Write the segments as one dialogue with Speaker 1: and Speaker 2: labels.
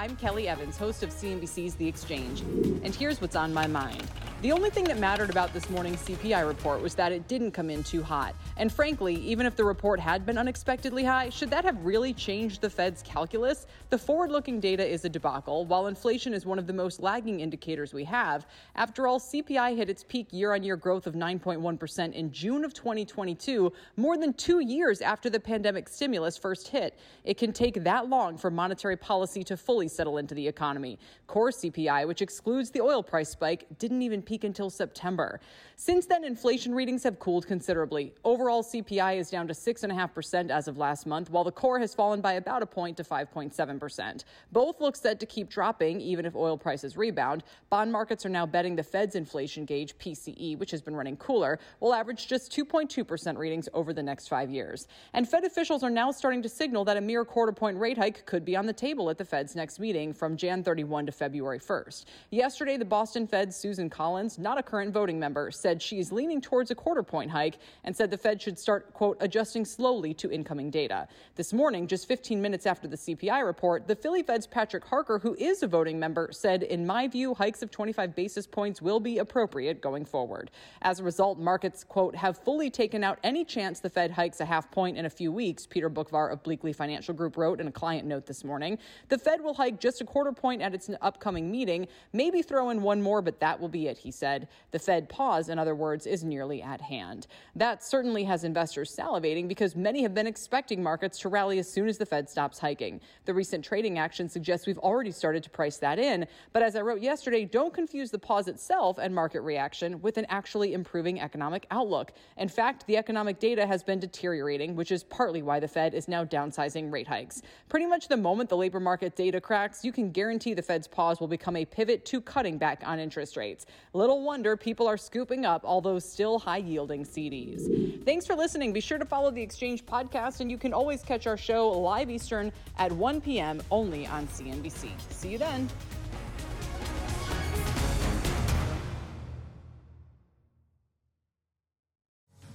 Speaker 1: I'm Kelly Evans, host of CNBC's The Exchange, and here's what's on my mind. The only thing that mattered about this morning's CPI report was that it didn't come in too hot. And frankly, even if the report had been unexpectedly high, should that have really changed the Fed's calculus? The forward looking data is a debacle, while inflation is one of the most lagging indicators we have. After all, CPI hit its peak year on year growth of 9.1% in June of 2022, more than two years after the pandemic stimulus first hit. It can take that long for monetary policy to fully settle into the economy. Core CPI, which excludes the oil price spike, didn't even peak until September. Since then, inflation readings have cooled considerably. Overall, CPI is down to 6.5% as of last month, while the core has fallen by about a point to 5.7%. Both look set to keep dropping, even if oil prices rebound. Bond markets are now betting the Fed's inflation gauge, PCE, which has been running cooler, will average just 2.2% readings over the next five years. And Fed officials are now starting to signal that a mere quarter point rate hike could be on the table at the Fed's next meeting from Jan 31 to February 1st. Yesterday, the Boston Fed's Susan Collins, not a current voting member, said she is leaning towards a quarter point hike and said the Fed should start, quote, adjusting slowly to incoming data. This morning, just 15 minutes after the CPI report, the Philly Fed's Patrick Harker, who is a voting member, said, in my view, hikes of 25 basis points will be appropriate going forward. As a result, markets, quote, have fully taken out any chance the Fed hikes a half point in a few weeks, Peter Boockvar of Bleakley Financial Group wrote in a client note this morning. The Fed will hike just a quarter point at its upcoming meeting, maybe throw in one more, but that will be it, he said. The Fed pause, in other words, is nearly at hand. That certainly has investors salivating because many have been expecting markets to rally as soon as the Fed stops hiking. The recent trading action suggests we've already started to price that in. But as I wrote yesterday, don't confuse the pause itself and market reaction with an actually improving economic outlook. In fact, the economic data has been deteriorating, which is partly why the Fed is now downsizing rate hikes. Pretty much the moment the labor market data cracks, you can guarantee the Fed's pause will become a pivot to cutting back on interest rates. Little wonder people are scooping up all those still high yielding CDs. Thanks for listening. Be sure to follow the Exchange podcast, and you can always catch our show live Eastern at 1 p.m. only on CNBC. See you then.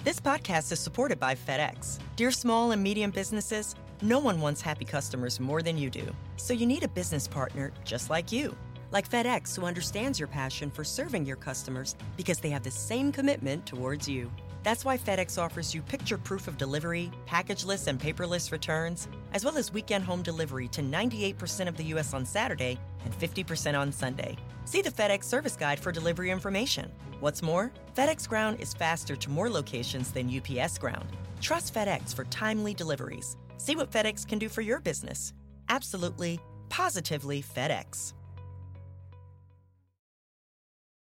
Speaker 2: This podcast is supported by FedEx. Dear small and medium businesses, no one wants happy customers more than you do. So you need a business partner just like you. Like FedEx, who understands your passion for serving your customers because they have the same commitment towards you. That's why FedEx offers you picture proof of delivery, packageless and paperless returns, as well as weekend home delivery to 98% of the U.S. on Saturday and 50% on Sunday. See the FedEx service guide for delivery information. What's more, FedEx Ground is faster to more locations than UPS Ground. Trust FedEx for timely deliveries. See what FedEx can do for your business. Absolutely, positively FedEx.